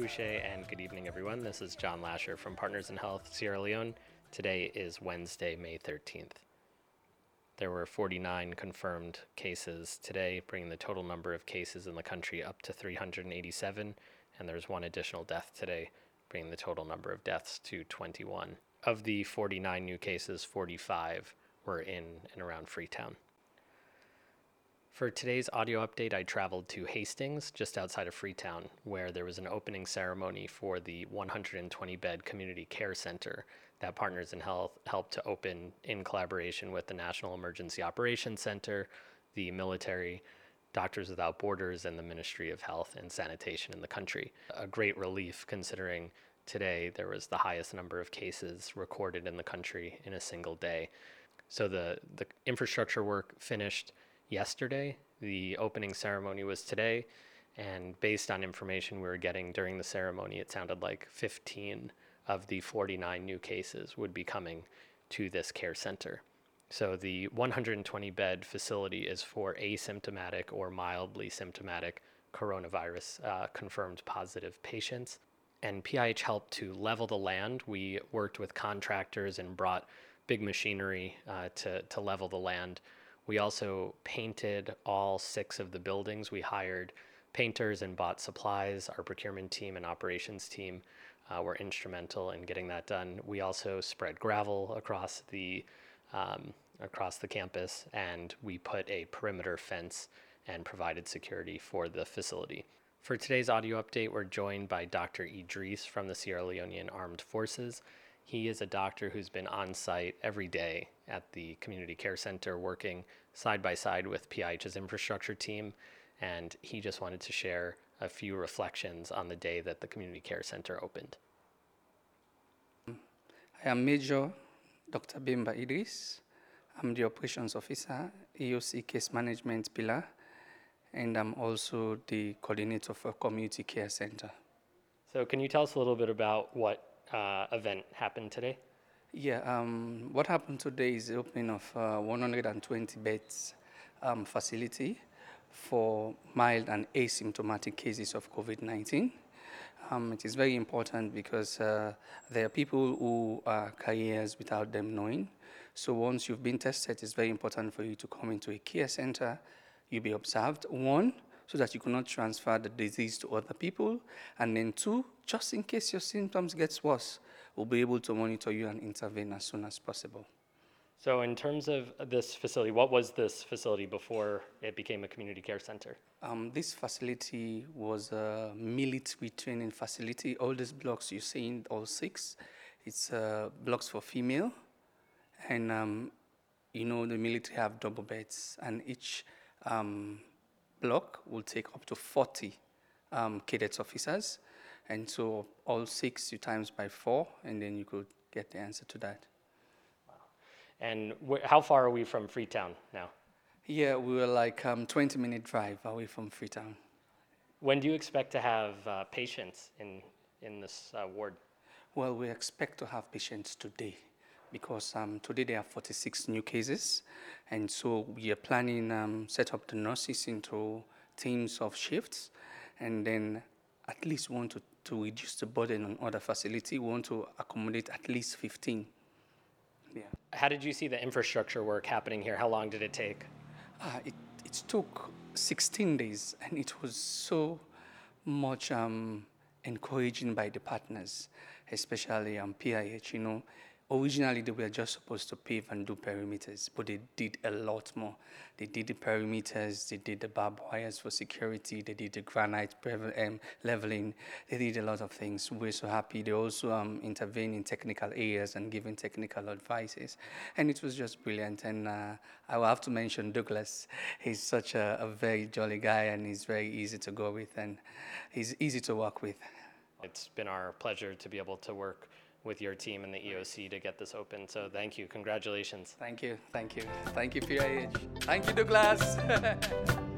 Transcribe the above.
And good evening, everyone. This is John Lasher from Partners in Health Sierra Leone. Today is Wednesday, May 13th. There were 49 confirmed cases today, bringing the total number of cases in the country up to 387, and there's one additional death today, bringing the total number of deaths to 21. Of the 49 new cases, 45 were in and around Freetown. For today's audio update, I traveled to Hastings, just outside of Freetown, where there was an opening ceremony for the 120 bed community care center that Partners in Health helped to open in collaboration with the National Emergency Operations Center, the military, Doctors Without Borders, and the Ministry of Health and Sanitation in the country. A great relief considering today there was the highest number of cases recorded in the country in a single day. So the, the infrastructure work finished yesterday. The opening ceremony was today. And based on information we were getting during the ceremony, it sounded like 15 of the 49 new cases would be coming to this care center. So the 120 bed facility is for asymptomatic or mildly symptomatic coronavirus uh, confirmed positive patients. And PIH helped to level the land. We worked with contractors and brought big machinery uh, to, to level the land we also painted all six of the buildings. We hired painters and bought supplies. Our procurement team and operations team uh, were instrumental in getting that done. We also spread gravel across the um, across the campus, and we put a perimeter fence and provided security for the facility. For today's audio update, we're joined by Dr. Idris from the Sierra Leonean Armed Forces. He is a doctor who's been on site every day at the community care center working side by side with PIH's infrastructure team. And he just wanted to share a few reflections on the day that the community care center opened. I am Major Dr. Bimba Idris. I'm the operations officer, EOC case management pillar, and I'm also the coordinator for community care center. So, can you tell us a little bit about what uh, event happened today? Yeah, um, what happened today is the opening of uh, 120 beds um, facility for mild and asymptomatic cases of COVID-19. Um, it is very important because uh, there are people who are carriers without them knowing. So once you've been tested, it's very important for you to come into a care center. You'll be observed. One, so that you cannot transfer the disease to other people. And then two, just in case your symptoms gets worse, we'll be able to monitor you and intervene as soon as possible. So in terms of this facility, what was this facility before it became a community care center? Um, this facility was a military training facility. All these blocks you see in all six, it's uh, blocks for female. And um, you know the military have double beds and each um, block will take up to 40 um, cadets officers. And so all six you times by four, and then you could get the answer to that. Wow. And wh- how far are we from Freetown now? Yeah, we were like um, 20 minute drive away from Freetown. When do you expect to have uh, patients in, in this uh, ward? Well, we expect to have patients today because um, today there are 46 new cases, and so we are planning um, set up the nurses into teams of shifts, and then at least want to, to reduce the burden on other facility. We want to accommodate at least 15. Yeah. How did you see the infrastructure work happening here? How long did it take? Uh, it, it took 16 days, and it was so much um, encouraging by the partners, especially um, PIH. You know, Originally, they were just supposed to pave and do perimeters, but they did a lot more. They did the perimeters, they did the barbed wires for security, they did the granite um, leveling, they did a lot of things. We're so happy. They also um, intervened in technical areas and giving technical advices. And it was just brilliant. And uh, I will have to mention Douglas. He's such a, a very jolly guy and he's very easy to go with and he's easy to work with. It's been our pleasure to be able to work with your team and the EOC to get this open. So thank you. Congratulations. Thank you. Thank you. Thank you, PIH. Thank you, Douglas.